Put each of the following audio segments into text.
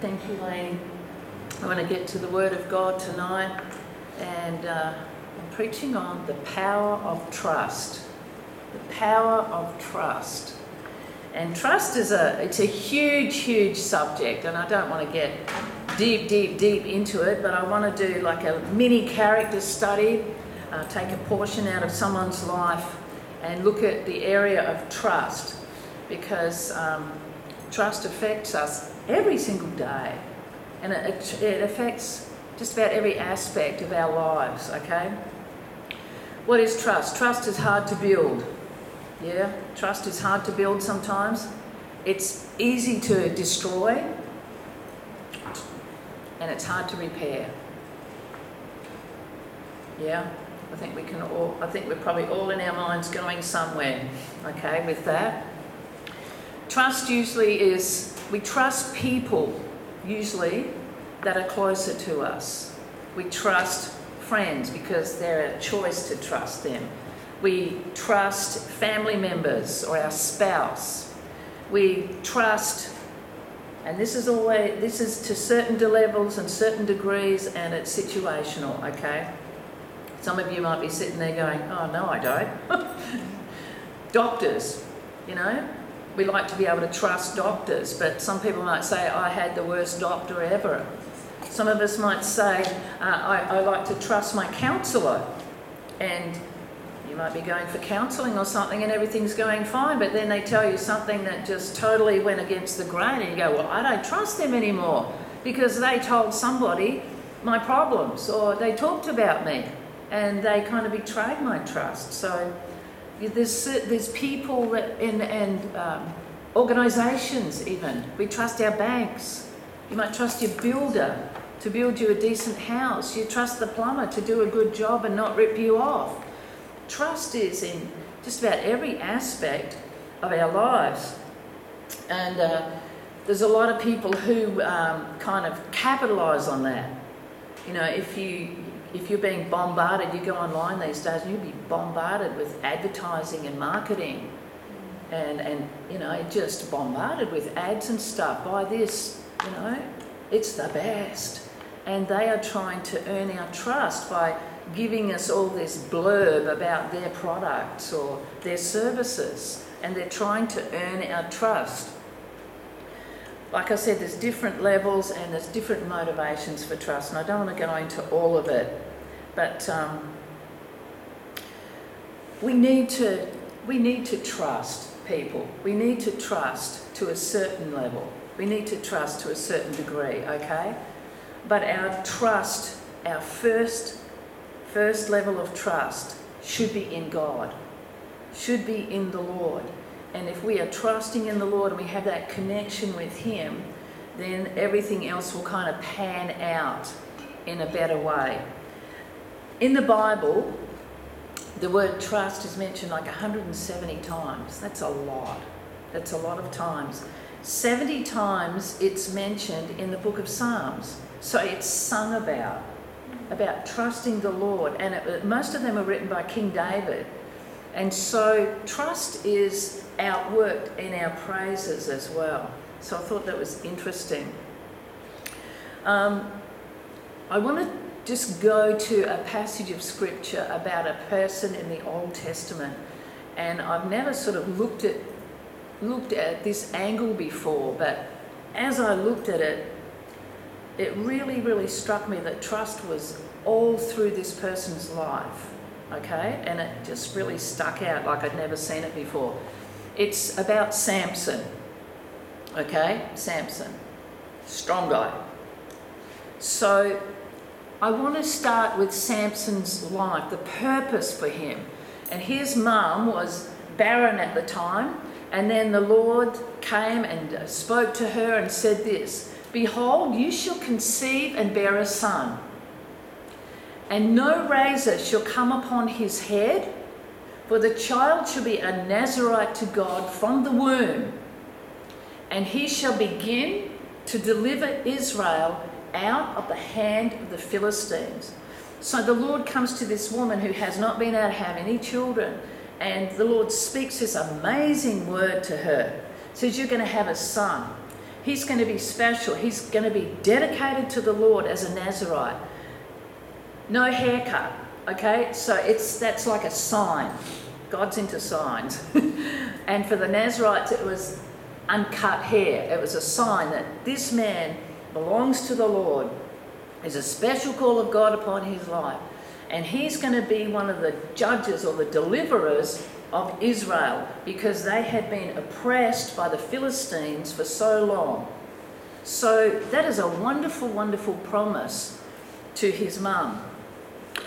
Thank you, Lainey. I want to get to the Word of God tonight, and uh, I'm preaching on the power of trust. The power of trust. And trust is a it's a huge, huge subject, and I don't want to get deep, deep, deep into it, but I want to do like a mini character study, uh, take a portion out of someone's life, and look at the area of trust, because um, trust affects us every single day, and it, it affects just about every aspect of our lives. Okay. What is trust? Trust is hard to build. Yeah, trust is hard to build sometimes. It's easy to destroy, and it's hard to repair. Yeah, I think we can all, I think we're probably all in our minds going somewhere, okay, with that. Trust usually is, we trust people, usually, that are closer to us. We trust friends because they're a choice to trust them. We trust family members or our spouse. We trust, and this is always this is to certain levels and certain degrees, and it's situational. Okay. Some of you might be sitting there going, "Oh no, I don't." doctors, you know, we like to be able to trust doctors, but some people might say, "I had the worst doctor ever." Some of us might say, uh, I, I like to trust my counsellor, and you might be going for counselling or something and everything's going fine, but then they tell you something that just totally went against the grain, and you go, Well, I don't trust them anymore because they told somebody my problems or they talked about me and they kind of betrayed my trust. So there's, there's people that, in, and um, organisations, even. We trust our banks. You might trust your builder to build you a decent house. You trust the plumber to do a good job and not rip you off. Trust is in just about every aspect of our lives. And uh, there's a lot of people who um, kind of capitalise on that. You know, if you if you're being bombarded, you go online these days and you'll be bombarded with advertising and marketing, and and you know just bombarded with ads and stuff. Buy this, you know, it's the best, and they are trying to earn our trust by giving us all this blurb about their products or their services, and they're trying to earn our trust. Like I said, there's different levels and there's different motivations for trust, and I don't want to go into all of it, but um, we need to we need to trust people. We need to trust to a certain level. We need to trust to a certain degree, okay? But our trust, our first first level of trust should be in God, should be in the Lord. And if we are trusting in the Lord and we have that connection with Him, then everything else will kind of pan out in a better way. In the Bible, the word trust is mentioned like 170 times. That's a lot. That's a lot of times. 70 times it's mentioned in the book of Psalms. So it's sung about about trusting the Lord, and it, most of them are written by King David. And so trust is outworked in our praises as well. So I thought that was interesting. Um, I want to just go to a passage of scripture about a person in the Old Testament, and I've never sort of looked at looked at this angle before, but as I looked at it, it really, really struck me that trust was all through this person's life, okay? And it just really stuck out like I'd never seen it before. It's about Samson, okay? Samson, strong guy. So I want to start with Samson's life, the purpose for him. And his mum was barren at the time, and then the Lord came and uh, spoke to her and said this Behold, you shall conceive and bear a son, and no razor shall come upon his head, for the child shall be a Nazarite to God from the womb, and he shall begin to deliver Israel out of the hand of the Philistines. So the Lord comes to this woman who has not been able to have any children, and the Lord speaks this amazing word to her. Says, You're going to have a son. he's going to be special. He's going to be dedicated to the Lord as a Nazarite. No haircut, okay? So it's that's like a sign. God's into signs. and for the Nazarites, it was uncut hair. It was a sign that this man belongs to the Lord. There's a special call of God upon his life. And he's going to be one of the judges or the deliverers of Israel because they had been oppressed by the Philistines for so long. So that is a wonderful, wonderful promise to his mum.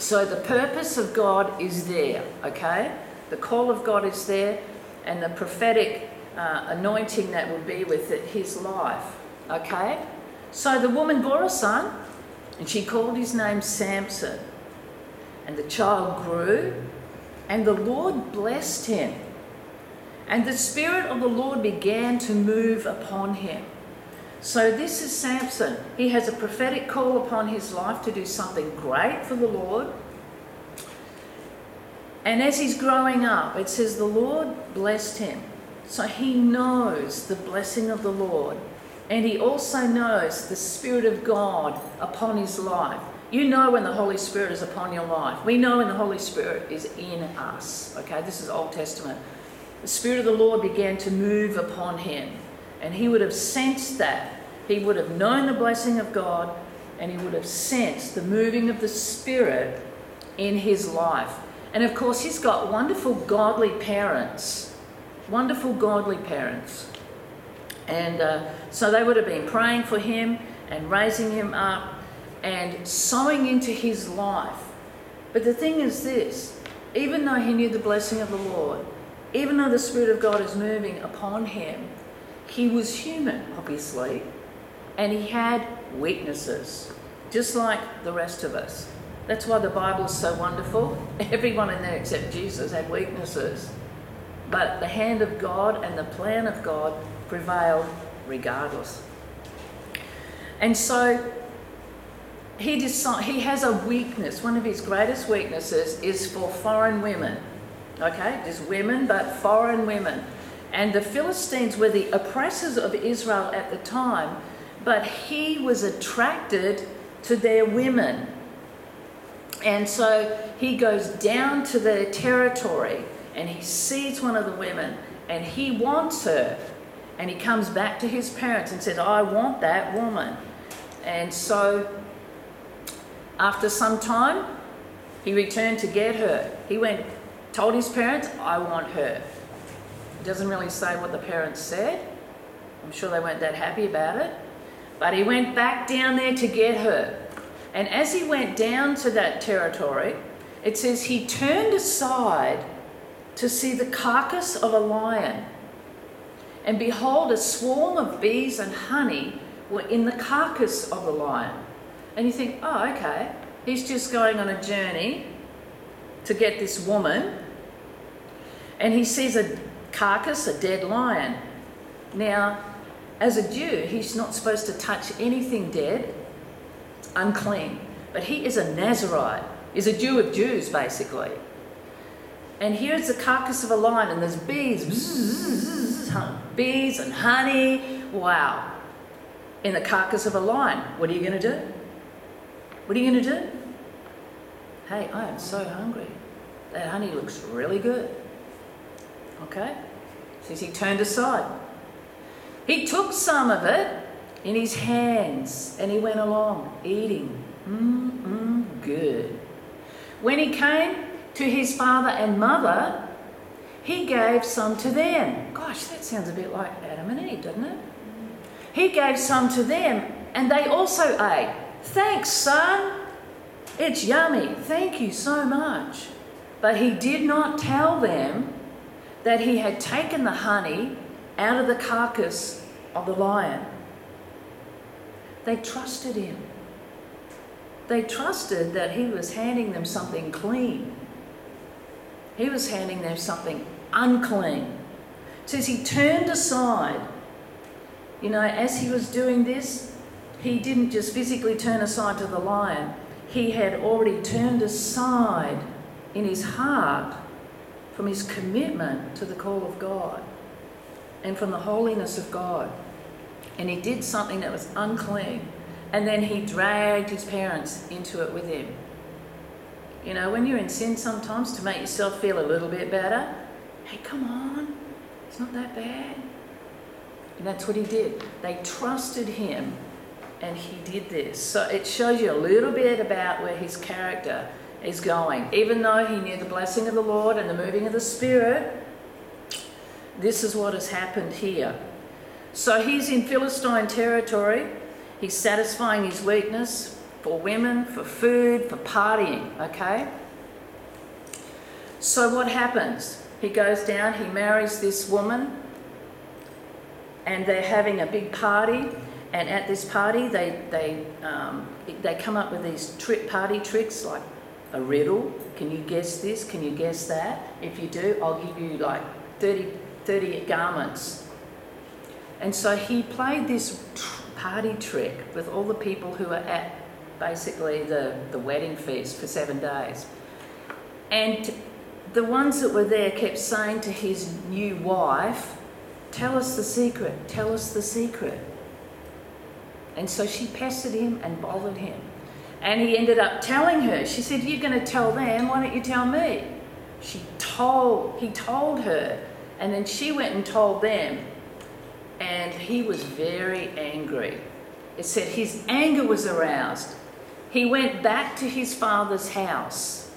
So the purpose of God is there, okay? The call of God is there, and the prophetic uh, anointing that will be with it, his life, okay? So the woman bore a son, and she called his name Samson. And the child grew, and the Lord blessed him. And the Spirit of the Lord began to move upon him. So, this is Samson. He has a prophetic call upon his life to do something great for the Lord. And as he's growing up, it says the Lord blessed him. So he knows the blessing of the Lord. And he also knows the Spirit of God upon his life. You know when the Holy Spirit is upon your life. We know when the Holy Spirit is in us. Okay, this is Old Testament. The Spirit of the Lord began to move upon him, and he would have sensed that. He would have known the blessing of God, and he would have sensed the moving of the Spirit in his life. And of course, he's got wonderful godly parents. Wonderful godly parents. And uh, so they would have been praying for him and raising him up and sowing into his life. But the thing is this even though he knew the blessing of the Lord, even though the Spirit of God is moving upon him, he was human, obviously, and he had weaknesses, just like the rest of us. That's why the Bible is so wonderful. Everyone in there except Jesus had weaknesses. But the hand of God and the plan of God prevailed regardless. And so he, decide, he has a weakness. One of his greatest weaknesses is for foreign women. Okay, just women, but foreign women. And the Philistines were the oppressors of Israel at the time, but he was attracted to their women. And so he goes down to their territory and he sees one of the women and he wants her. And he comes back to his parents and says, I want that woman. And so after some time, he returned to get her. He went, told his parents, I want her. He doesn't really say what the parents said. I'm sure they weren't that happy about it. But he went back down there to get her. And as he went down to that territory, it says he turned aside to see the carcass of a lion. And behold, a swarm of bees and honey were in the carcass of the lion. And you think, oh, okay, he's just going on a journey to get this woman. And he sees a carcass, a dead lion. Now, as a Jew, he's not supposed to touch anything dead, unclean. But he is a Nazarite, is a Jew of Jews, basically. And here's the carcass of a lion, and there's bees, bees and honey. Wow. In the carcass of a lion. What are you going to do? What are you going to do? Hey, I am so hungry. That honey looks really good. Okay? Says he turned aside. He took some of it in his hands and he went along eating. Good. When he came to his father and mother, he gave some to them. Gosh, that sounds a bit like Adam and Eve, doesn't it? He gave some to them and they also ate. Thanks, son. It's yummy. Thank you so much. But he did not tell them that he had taken the honey out of the carcass of the lion. They trusted him. They trusted that he was handing them something clean. He was handing them something unclean. It says he turned aside. You know, as he was doing this, he didn't just physically turn aside to the lion, he had already turned aside in his heart from his commitment to the call of God and from the holiness of God. and he did something that was unclean. And then he dragged his parents into it with him. You know, when you're in sin sometimes to make yourself feel a little bit better, hey, come on, it's not that bad. And that's what he did. They trusted him and he did this. So it shows you a little bit about where his character is going. Even though he knew the blessing of the Lord and the moving of the Spirit, this is what has happened here. So he's in Philistine territory. He's satisfying his weakness for women, for food, for partying, okay? So what happens? He goes down, he marries this woman, and they're having a big party. And at this party, they, they, um, they come up with these trick party tricks like a riddle. Can you guess this? Can you guess that? If you do, I'll give you like 30, 30 garments. And so he played this party trick with all the people who were at basically the, the wedding feast for seven days. And the ones that were there kept saying to his new wife, Tell us the secret, tell us the secret. And so she pestered him and bothered him. And he ended up telling her, she said, You're going to tell them, why don't you tell me? She told, he told her, and then she went and told them. And he was very angry. It said his anger was aroused. He went back to his father's house.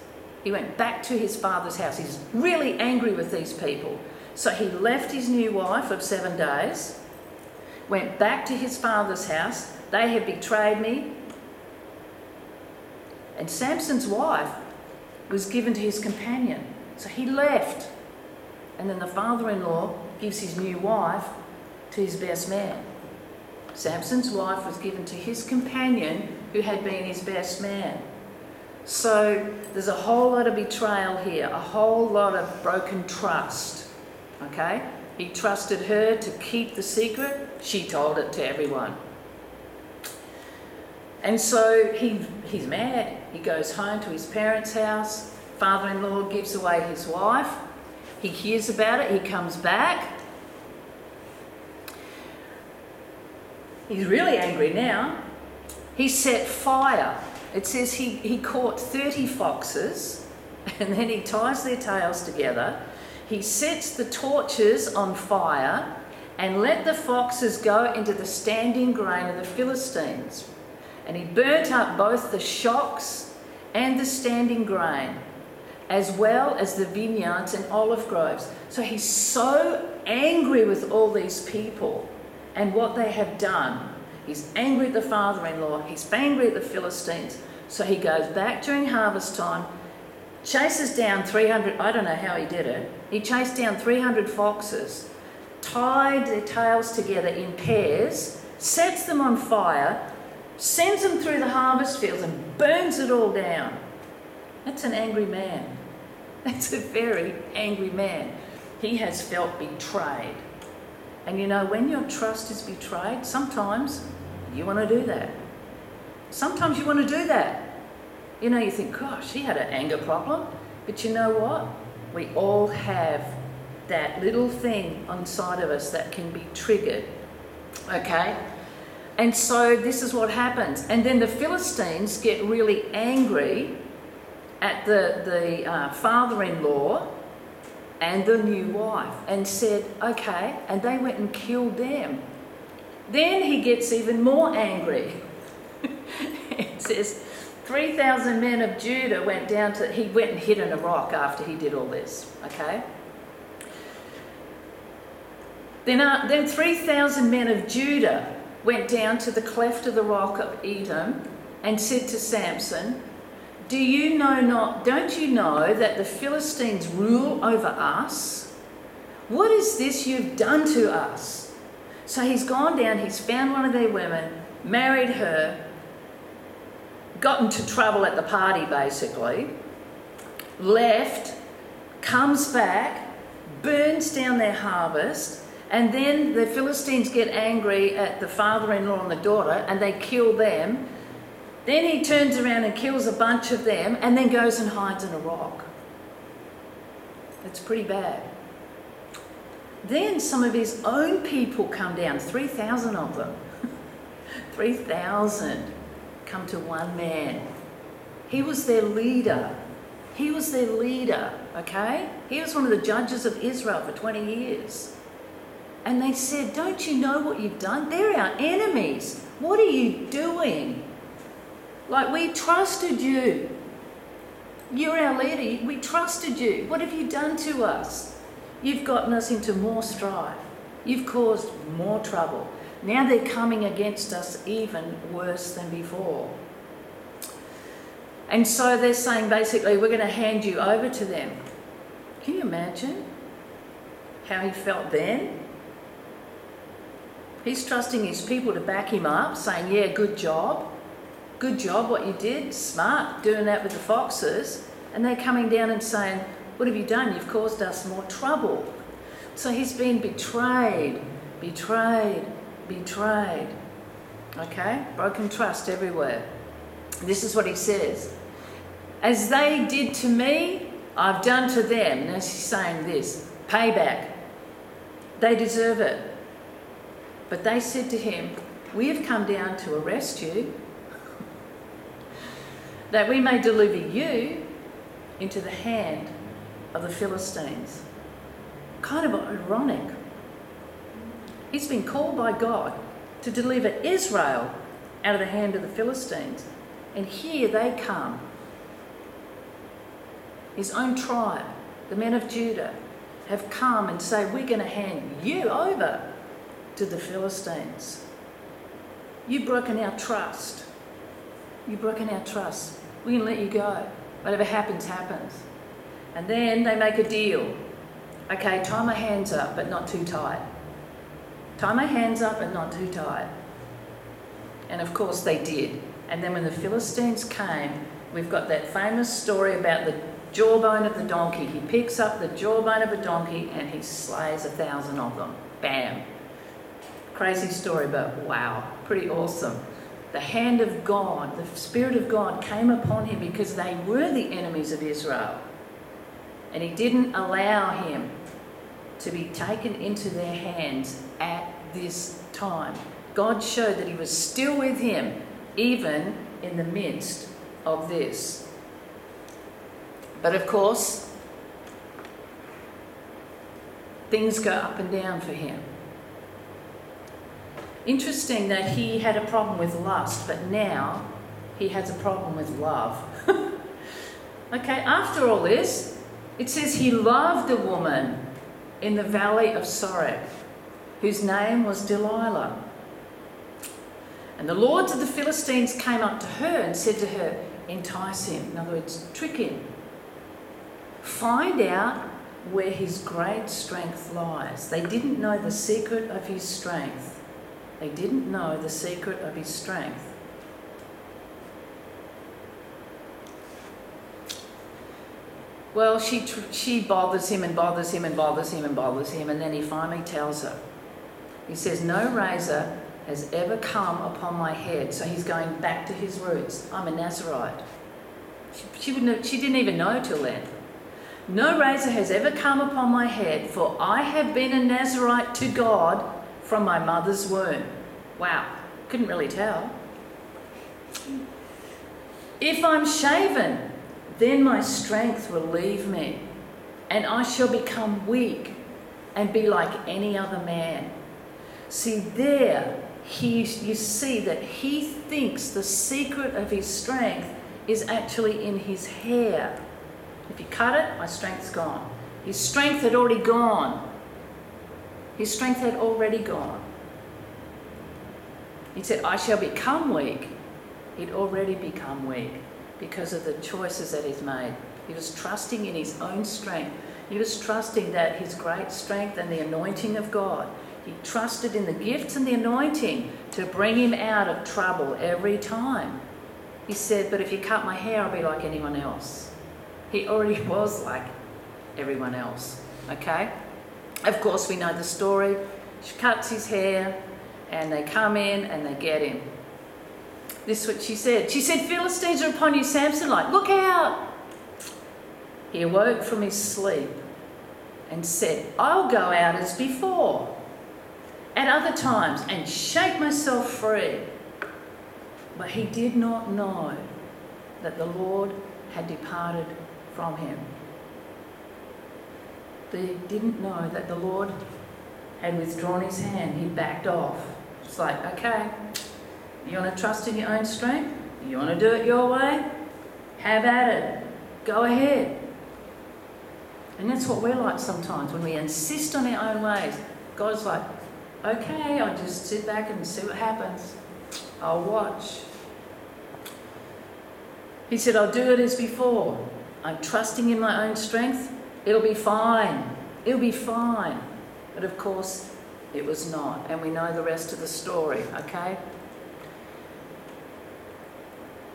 He went back to his father's house. He's really angry with these people. So he left his new wife of seven days, went back to his father's house. They had betrayed me. And Samson's wife was given to his companion. So he left. And then the father in law gives his new wife to his best man. Samson's wife was given to his companion who had been his best man. So there's a whole lot of betrayal here, a whole lot of broken trust. Okay? He trusted her to keep the secret, she told it to everyone. And so he, he's mad. He goes home to his parents' house. Father in law gives away his wife. He hears about it. He comes back. He's really angry now. He set fire. It says he, he caught 30 foxes and then he ties their tails together. He sets the torches on fire and let the foxes go into the standing grain of the Philistines. And he burnt up both the shocks and the standing grain, as well as the vineyards and olive groves. So he's so angry with all these people and what they have done. He's angry at the father in law, he's angry at the Philistines. So he goes back during harvest time, chases down 300, I don't know how he did it, he chased down 300 foxes, tied their tails together in pairs, sets them on fire, sends them through the harvest fields and burns it all down. That's an angry man. That's a very angry man. He has felt betrayed. And you know, when your trust is betrayed, sometimes you want to do that. Sometimes you want to do that. You know, you think, gosh, he had an anger problem. But you know what? We all have that little thing inside of us that can be triggered. Okay? And so this is what happens. And then the Philistines get really angry at the, the uh, father in law and the new wife and said, okay, and they went and killed them. Then he gets even more angry. it says, 3,000 men of Judah went down to, he went and hid in a rock after he did all this, okay? Then, uh, then 3,000 men of Judah went down to the cleft of the rock of Etam and said to Samson, Do you know not, don't you know that the Philistines rule over us? What is this you've done to us? So he's gone down, he's found one of their women, married her, got into trouble at the party basically, left, comes back, burns down their harvest, and then the Philistines get angry at the father in law and the daughter and they kill them. Then he turns around and kills a bunch of them and then goes and hides in a rock. It's pretty bad. Then some of his own people come down, 3,000 of them. 3,000 come to one man. He was their leader. He was their leader, okay? He was one of the judges of Israel for 20 years. And they said, Don't you know what you've done? They're our enemies. What are you doing? Like, we trusted you. You're our leader. We trusted you. What have you done to us? You've gotten us into more strife. You've caused more trouble. Now they're coming against us even worse than before. And so they're saying basically, we're going to hand you over to them. Can you imagine how he felt then? He's trusting his people to back him up, saying, Yeah, good job. Good job, what you did. Smart, doing that with the foxes. And they're coming down and saying, What have you done? You've caused us more trouble. So he's been betrayed, betrayed, betrayed. Okay? Broken trust everywhere. This is what he says As they did to me, I've done to them. Now he's saying this payback. They deserve it. But they said to him, We have come down to arrest you, that we may deliver you into the hand of the Philistines. Kind of ironic. He's been called by God to deliver Israel out of the hand of the Philistines. And here they come. His own tribe, the men of Judah, have come and say, We're going to hand you over to the Philistines. You've broken our trust. You've broken our trust. We can let you go. Whatever happens, happens. And then they make a deal. Okay, tie my hands up, but not too tight. Tie my hands up and not too tight. And of course they did. And then when the Philistines came, we've got that famous story about the jawbone of the donkey. He picks up the jawbone of a donkey and he slays a thousand of them. Bam. Crazy story, but wow, pretty awesome. The hand of God, the Spirit of God came upon him because they were the enemies of Israel. And he didn't allow him to be taken into their hands at this time. God showed that he was still with him, even in the midst of this. But of course, things go up and down for him. Interesting that he had a problem with lust, but now he has a problem with love. okay, after all this, it says he loved a woman in the valley of Sorek, whose name was Delilah. And the lords of the Philistines came up to her and said to her, Entice him, in other words, trick him. Find out where his great strength lies. They didn't know the secret of his strength. They didn't know the secret of his strength. Well, she, she bothers him and bothers him and bothers him and bothers him, and then he finally tells her. He says, No razor has ever come upon my head. So he's going back to his roots. I'm a Nazarite. She, she, wouldn't have, she didn't even know till then. No razor has ever come upon my head, for I have been a Nazarite to God from my mother's womb. Wow, couldn't really tell. If I'm shaven, then my strength will leave me, and I shall become weak and be like any other man. See, there he, you see that he thinks the secret of his strength is actually in his hair. If you cut it, my strength's gone. His strength had already gone. His strength had already gone. He said, I shall become weak. He'd already become weak because of the choices that he's made. He was trusting in his own strength. He was trusting that his great strength and the anointing of God, he trusted in the gifts and the anointing to bring him out of trouble every time. He said, But if you cut my hair, I'll be like anyone else. He already was like everyone else. Okay? Of course, we know the story. She cuts his hair, and they come in and they get him. This is what she said. She said, Philistines are upon you, Samson. Like, look out! He awoke from his sleep and said, I'll go out as before at other times and shake myself free. But he did not know that the Lord had departed from him. They didn't know that the Lord had withdrawn his hand. He backed off. It's like, okay, you want to trust in your own strength? You want to do it your way? Have at it. Go ahead. And that's what we're like sometimes when we insist on our own ways. God's like, okay, I'll just sit back and see what happens. I'll watch. He said, I'll do it as before. I'm trusting in my own strength. It'll be fine. It'll be fine. But of course, it was not. And we know the rest of the story, okay?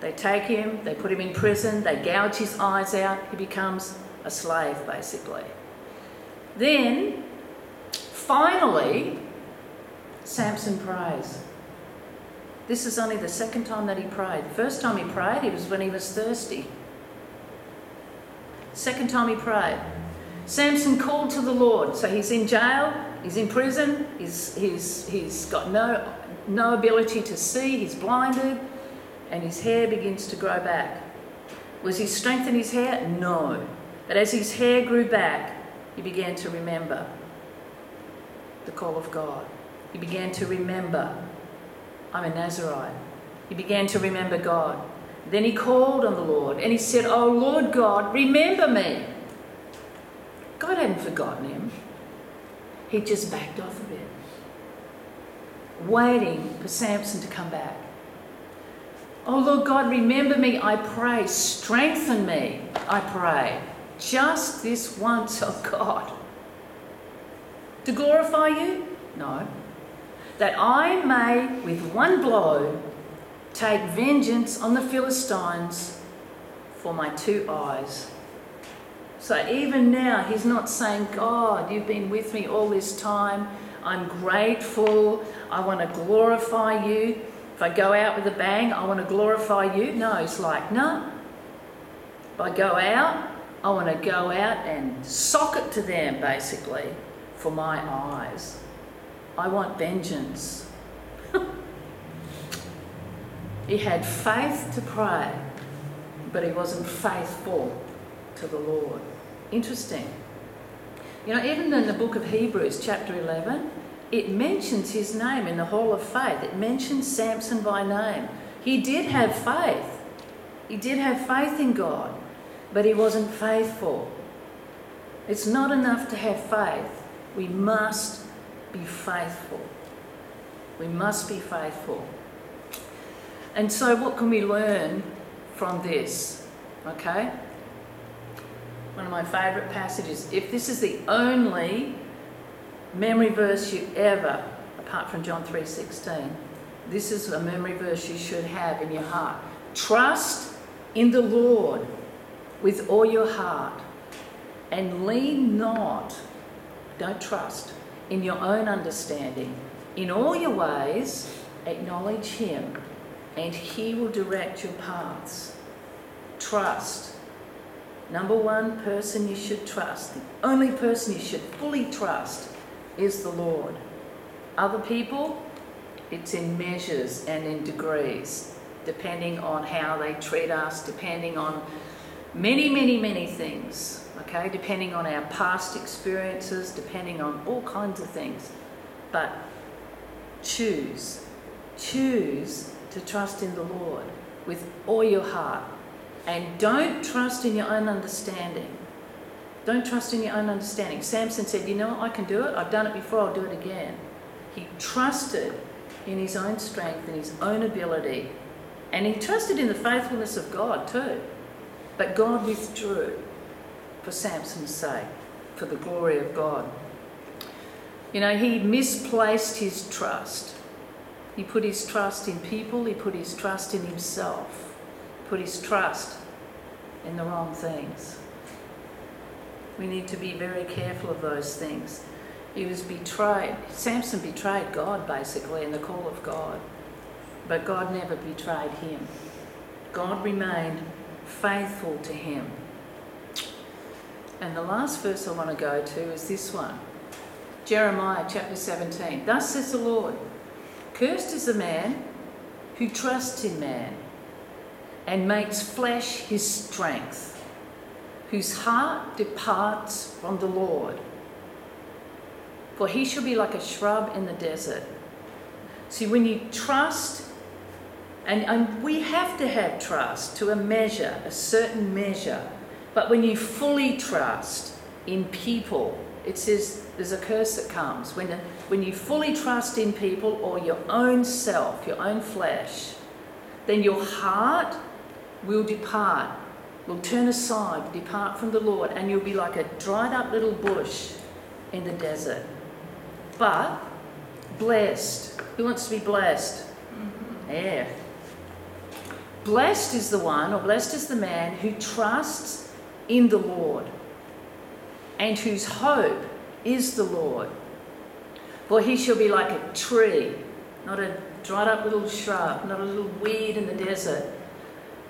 They take him, they put him in prison, they gouge his eyes out, he becomes a slave basically. Then, finally, Samson prays. This is only the second time that he prayed. The first time he prayed, it was when he was thirsty. Second time he prayed. Samson called to the Lord. So he's in jail, he's in prison, he's, he's, he's got no, no ability to see, he's blinded, and his hair begins to grow back. Was his strength in his hair? No. But as his hair grew back, he began to remember the call of God. He began to remember, I'm a Nazarite. He began to remember God. Then he called on the Lord and he said, Oh Lord God, remember me. God hadn't forgotten him. He just backed off a bit, waiting for Samson to come back. Oh Lord God, remember me, I pray. Strengthen me, I pray. Just this once, oh God. To glorify you? No. That I may, with one blow, take vengeance on the Philistines for my two eyes. So even now, he's not saying, God, you've been with me all this time. I'm grateful. I want to glorify you. If I go out with a bang, I want to glorify you. No, it's like, no. If I go out, I want to go out and sock it to them, basically, for my eyes. I want vengeance. he had faith to pray, but he wasn't faithful to the Lord. Interesting. You know, even in the book of Hebrews, chapter 11, it mentions his name in the Hall of Faith. It mentions Samson by name. He did have faith. He did have faith in God, but he wasn't faithful. It's not enough to have faith. We must be faithful. We must be faithful. And so, what can we learn from this? Okay? One of my favourite passages. If this is the only memory verse you ever, apart from John 3:16, this is a memory verse you should have in your heart. Trust in the Lord with all your heart and lean not, don't trust, in your own understanding. In all your ways, acknowledge Him, and He will direct your paths. Trust. Number one person you should trust, the only person you should fully trust is the Lord. Other people, it's in measures and in degrees, depending on how they treat us, depending on many, many, many things, okay? Depending on our past experiences, depending on all kinds of things. But choose, choose to trust in the Lord with all your heart. And don't trust in your own understanding. Don't trust in your own understanding. Samson said, You know, I can do it. I've done it before. I'll do it again. He trusted in his own strength and his own ability. And he trusted in the faithfulness of God too. But God withdrew for Samson's sake, for the glory of God. You know, he misplaced his trust. He put his trust in people, he put his trust in himself, put his trust in the wrong things. We need to be very careful of those things. He was betrayed. Samson betrayed God, basically, in the call of God. But God never betrayed him. God remained faithful to him. And the last verse I want to go to is this one Jeremiah chapter 17. Thus says the Lord Cursed is the man who trusts in man and makes flesh his strength, whose heart departs from the Lord. For he shall be like a shrub in the desert. See, when you trust, and, and we have to have trust to a measure, a certain measure, but when you fully trust in people, it says there's a curse that comes. When, when you fully trust in people or your own self, your own flesh, then your heart will depart, will turn aside, depart from the Lord, and you'll be like a dried up little bush in the desert. But blessed. Who wants to be blessed? Mm-hmm. Yeah. Blessed is the one, or blessed is the man who trusts in the Lord and whose hope is the Lord. For he shall be like a tree, not a dried up little shrub, not a little weed in the desert,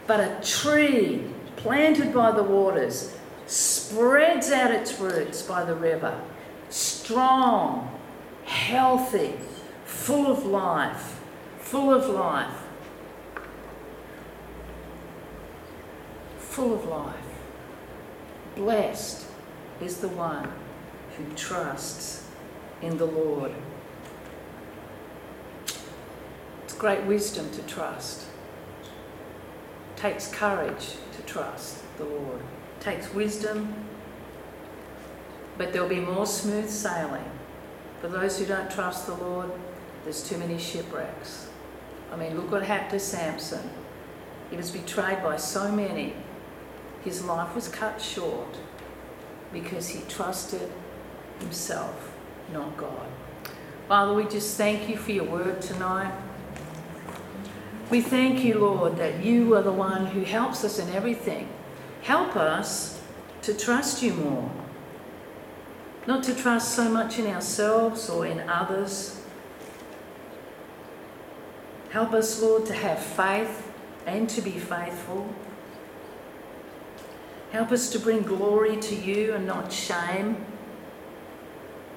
but a tree planted by the waters, spreads out its roots by the river, strong, healthy, full of life, full of life, full of life. Blessed is the one who trusts in the Lord. It's great wisdom to trust. It takes courage to trust the Lord. It takes wisdom, but there'll be more smooth sailing. For those who don't trust the Lord, there's too many shipwrecks. I mean, look what happened to Samson. He was betrayed by so many. His life was cut short because he trusted himself, not God. Father, we just thank you for your word tonight. We thank you, Lord, that you are the one who helps us in everything. Help us to trust you more. Not to trust so much in ourselves or in others. Help us, Lord, to have faith and to be faithful. Help us to bring glory to you and not shame.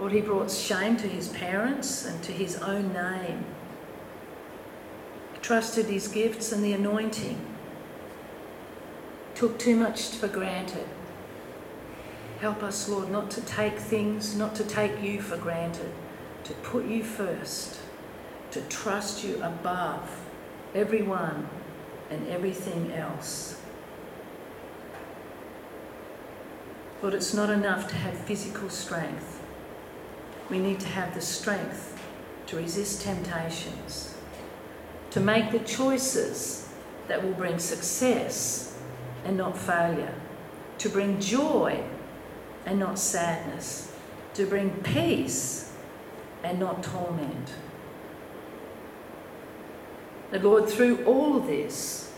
Lord, he brought shame to his parents and to his own name. He trusted his gifts and the anointing. Took too much for granted. Help us, Lord, not to take things, not to take you for granted, to put you first, to trust you above everyone and everything else. Lord, it's not enough to have physical strength. We need to have the strength to resist temptations, to make the choices that will bring success and not failure, to bring joy and not sadness, to bring peace and not torment. And Lord, through all of this,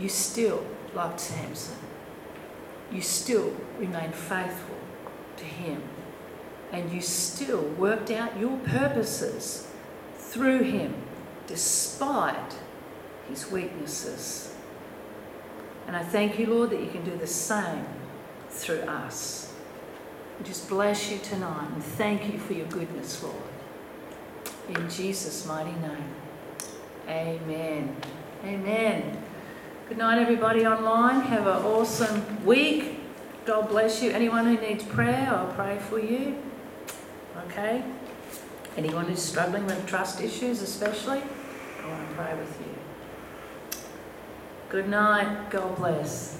you still loved Samson you still remain faithful to Him. And you still worked out your purposes through Him despite His weaknesses. And I thank you, Lord, that you can do the same through us. We just bless you tonight and thank you for your goodness, Lord. In Jesus' mighty name. Amen. Amen. Good night, everybody online. Have an awesome week. God bless you. Anyone who needs prayer, I'll pray for you. Okay? Anyone who's struggling with trust issues, especially, I want to pray with you. Good night. God bless.